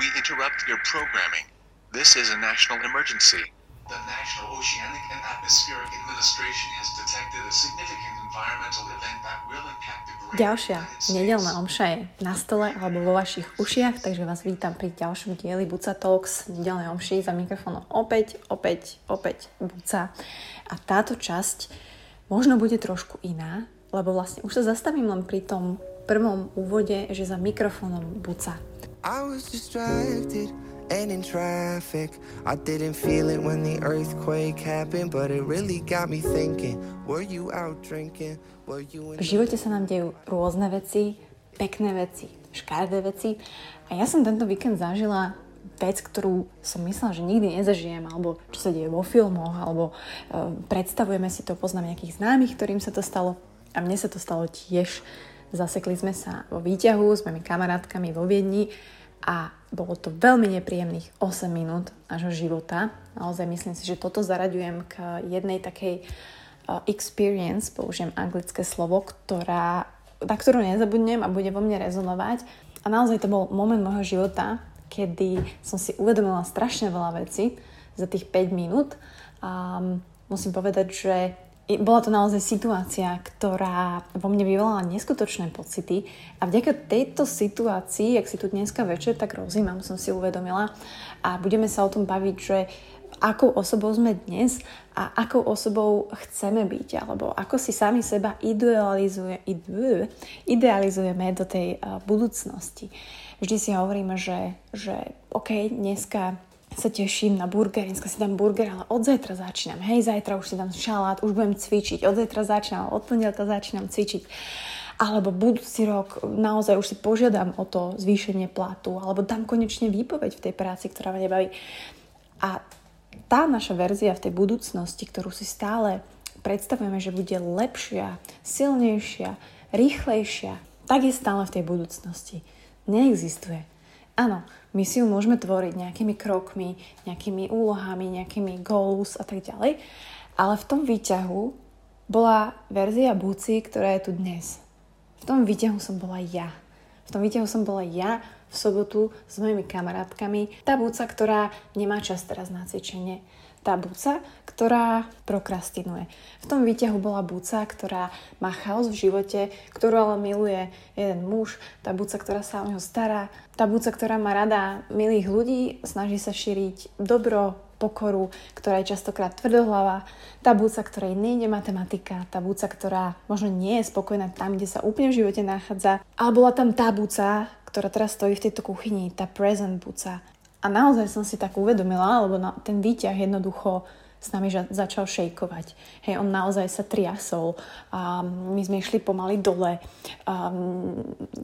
We interrupt your programming. This is a national emergency. The National Oceanic and Atmospheric Administration has detected a significant environmental event that will impact the Ďalšia nedelná omša je na stole alebo vo vašich ušiach, takže vás vítam pri ďalšom dieli Buca Talks nedelnej omši za mikrofónom opäť, opäť, opäť Buca. A táto časť možno bude trošku iná, lebo vlastne už sa zastavím len pri tom prvom úvode, že za mikrofónom Buca. I was distracted and in traffic. I didn't feel it when the earthquake happened, but it really got me thinking. Were you out drinking? Were you in... V živote sa nám dejú rôzne veci, pekné veci, škaredé veci. A ja som tento víkend zažila vec, ktorú som myslela, že nikdy nezažijem, alebo čo sa deje vo filmoch, alebo uh, predstavujeme si to, poznám nejakých známych, ktorým sa to stalo. A mne sa to stalo tiež. Zasekli sme sa vo výťahu s mojimi kamarátkami vo Viedni a bolo to veľmi nepríjemných 8 minút nášho života. Naozaj myslím si, že toto zaraďujem k jednej takej uh, experience, použijem anglické slovo, ktorá, na ktorú nezabudnem a bude vo mne rezonovať. A naozaj to bol moment môjho života, kedy som si uvedomila strašne veľa vecí za tých 5 minút. A musím povedať, že bola to naozaj situácia, ktorá vo mne vyvolala neskutočné pocity a vďaka tejto situácii, ak si tu dneska večer tak rozímam, som si uvedomila a budeme sa o tom baviť, že akou osobou sme dnes a akou osobou chceme byť, alebo ako si sami seba idealizuje, idealizujeme do tej budúcnosti. Vždy si hovoríme, že, že OK, dneska sa teším na burger, dneska si dám burger, ale od zajtra začínam. Hej, zajtra už si dám šalát, už budem cvičiť, od zajtra začínam, od pondelka začínam cvičiť. Alebo budúci rok naozaj už si požiadam o to zvýšenie platu, alebo dám konečne výpoveď v tej práci, ktorá ma nebaví. A tá naša verzia v tej budúcnosti, ktorú si stále predstavujeme, že bude lepšia, silnejšia, rýchlejšia, tak je stále v tej budúcnosti. Neexistuje. Áno, my si ju môžeme tvoriť nejakými krokmi, nejakými úlohami, nejakými goals a tak ďalej. Ale v tom výťahu bola verzia Buci, ktorá je tu dnes. V tom výťahu som bola ja. V tom výťahu som bola ja v sobotu s mojimi kamarátkami. Tá Buca, ktorá nemá čas teraz na cvičenie tá buca, ktorá prokrastinuje. V tom výťahu bola buca, ktorá má chaos v živote, ktorú ale miluje jeden muž, tá buca, ktorá sa o neho stará, tá buca, ktorá má rada milých ľudí, snaží sa šíriť dobro, pokoru, ktorá je častokrát tvrdohlava, tá buca, ktorej nejde matematika, tá buca, ktorá možno nie je spokojná tam, kde sa úplne v živote nachádza, ale bola tam tá buca, ktorá teraz stojí v tejto kuchyni, tá present buca, a naozaj som si tak uvedomila, lebo na, ten výťah jednoducho s nami začal šejkovať. Hej, on naozaj sa triasol a my sme išli pomaly dole. A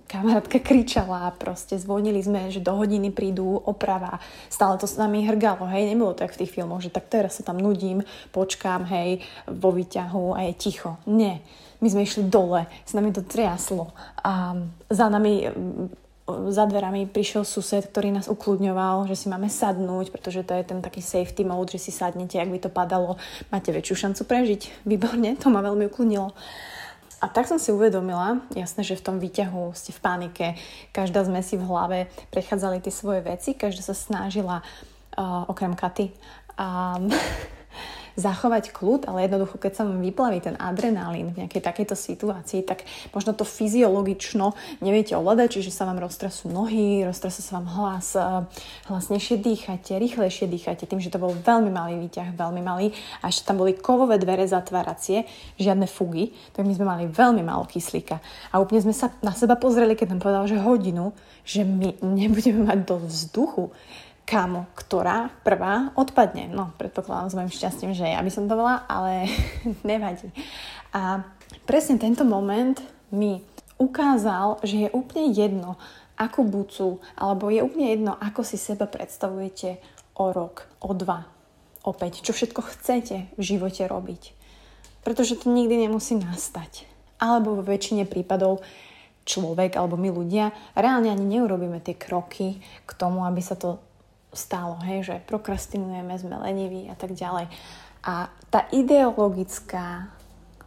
kamarátka kričala, proste zvonili sme, že do hodiny prídu oprava. Stále to s nami hrgalo, hej, nebolo to tak v tých filmoch, že tak teraz sa tam nudím, počkám, hej, vo výťahu a je ticho. Nie. My sme išli dole, s nami to triaslo a za nami za dverami prišiel sused, ktorý nás ukludňoval, že si máme sadnúť, pretože to je ten taký safety mode, že si sadnete, ak by to padalo, máte väčšiu šancu prežiť. Výborne, to ma veľmi ukludnilo. A tak som si uvedomila, jasné, že v tom výťahu ste v panike, každá sme si v hlave prechádzali tie svoje veci, každá sa snažila, uh, okrem Katy, um, zachovať kľud, ale jednoducho, keď sa vám vyplaví ten adrenalín v nejakej takejto situácii, tak možno to fyziologično neviete ovládať, čiže sa vám roztrasú nohy, roztrasú sa vám hlas, eh, hlasnejšie dýchate, rýchlejšie dýchate, tým, že to bol veľmi malý výťah, veľmi malý a ešte tam boli kovové dvere zatváracie, žiadne fugy, tak my sme mali veľmi málo kyslíka. A úplne sme sa na seba pozreli, keď nám povedal, že hodinu, že my nebudeme mať do vzduchu kamo, ktorá prvá odpadne. No, predpokladám s mojim šťastím, že ja by som to bola, ale nevadí. A presne tento moment mi ukázal, že je úplne jedno, akú bucu, alebo je úplne jedno, ako si seba predstavujete o rok, o dva, opäť, čo všetko chcete v živote robiť. Pretože to nikdy nemusí nastať. Alebo vo väčšine prípadov človek alebo my ľudia reálne ani neurobíme tie kroky k tomu, aby sa to stalo, hej, že prokrastinujeme, sme leniví a tak ďalej. A tá ideologická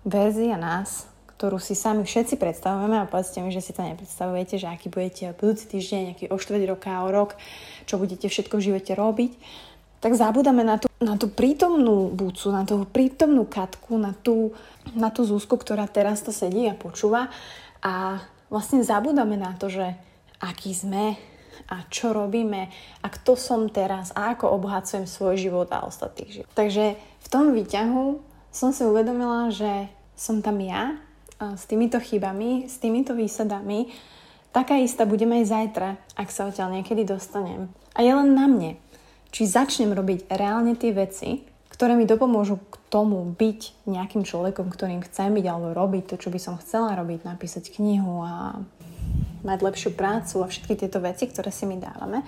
verzia nás, ktorú si sami všetci predstavujeme a povedzte mi, že si to nepredstavujete, že aký budete budúci týždeň, aký o štvrť roka, o rok, čo budete všetko v živote robiť, tak zabudáme na tú, na tú prítomnú búcu, na tú prítomnú katku, na tú, na tú Zuzku, ktorá teraz to sedí a počúva a vlastne zabudáme na to, že aký sme a čo robíme a kto som teraz a ako obohacujem svoj život a ostatných život. Takže v tom výťahu som si uvedomila, že som tam ja s týmito chybami, s týmito výsadami. Taká istá budem aj zajtra, ak sa odtiaľ niekedy dostanem. A je len na mne, či začnem robiť reálne tie veci, ktoré mi dopomôžu k tomu byť nejakým človekom, ktorým chcem byť, alebo robiť to, čo by som chcela robiť, napísať knihu a mať lepšiu prácu a všetky tieto veci, ktoré si my dávame.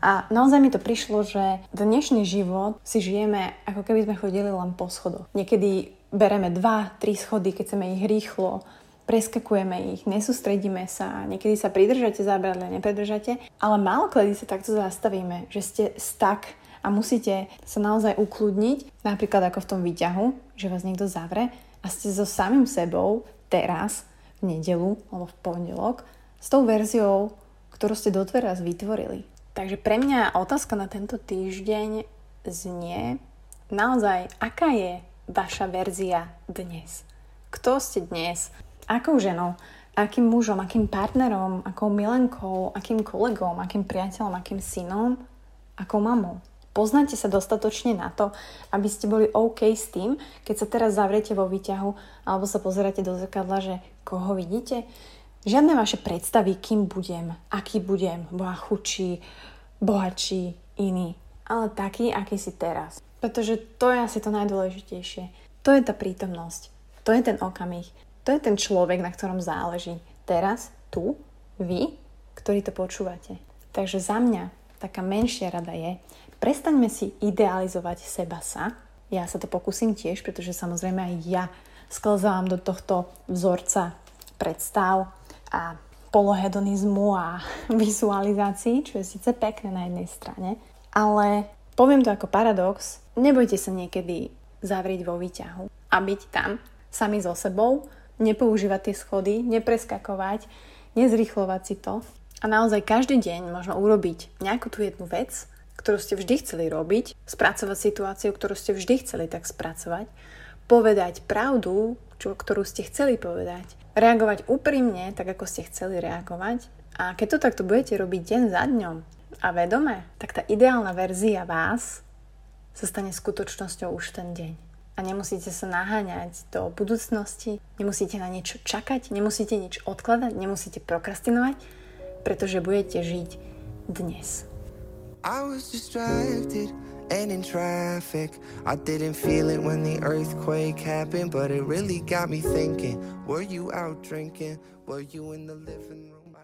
A naozaj mi to prišlo, že dnešný život si žijeme, ako keby sme chodili len po schodoch. Niekedy bereme dva, tri schody, keď chceme ich rýchlo, preskakujeme ich, nesústredíme sa, niekedy sa pridržate zábradle, nepridržate, ale málo kedy sa takto zastavíme, že ste stak a musíte sa naozaj ukludniť, napríklad ako v tom výťahu, že vás niekto zavre a ste so samým sebou teraz, v nedelu alebo v pondelok, s tou verziou, ktorú ste doteraz vytvorili. Takže pre mňa otázka na tento týždeň znie naozaj, aká je vaša verzia dnes? Kto ste dnes? Akou ženou? Akým mužom? Akým partnerom? Akou milenkou? Akým kolegom? Akým priateľom? Akým synom? Akou mamou? Poznáte sa dostatočne na to, aby ste boli OK s tým, keď sa teraz zavriete vo výťahu alebo sa pozeráte do zrkadla, že koho vidíte? Žiadne vaše predstavy, kým budem, aký budem, boha chudší, bohatší, iný. Ale taký, aký si teraz. Pretože to je asi to najdôležitejšie. To je tá prítomnosť. To je ten okamih. To je ten človek, na ktorom záleží. Teraz, tu, vy, ktorí to počúvate. Takže za mňa taká menšia rada je, prestaňme si idealizovať seba sa. Ja sa to pokúsim tiež, pretože samozrejme aj ja sklzávam do tohto vzorca predstav a polohedonizmu a vizualizácií, čo je síce pekné na jednej strane, ale poviem to ako paradox, nebojte sa niekedy zavrieť vo výťahu a byť tam sami so sebou, nepoužívať tie schody, nepreskakovať, nezrýchlovať si to a naozaj každý deň možno urobiť nejakú tú jednu vec, ktorú ste vždy chceli robiť, spracovať situáciu, ktorú ste vždy chceli tak spracovať, povedať pravdu, čo, ktorú ste chceli povedať, reagovať úprimne, tak ako ste chceli reagovať. A keď to takto budete robiť deň za dňom a vedome, tak tá ideálna verzia vás sa stane skutočnosťou už ten deň. A nemusíte sa naháňať do budúcnosti, nemusíte na niečo čakať, nemusíte nič odkladať, nemusíte prokrastinovať, pretože budete žiť dnes. I was distracted and in traffic. I didn't feel it when the earthquake happened, but it really got me thinking. Were you out drinking? Were you in the living room?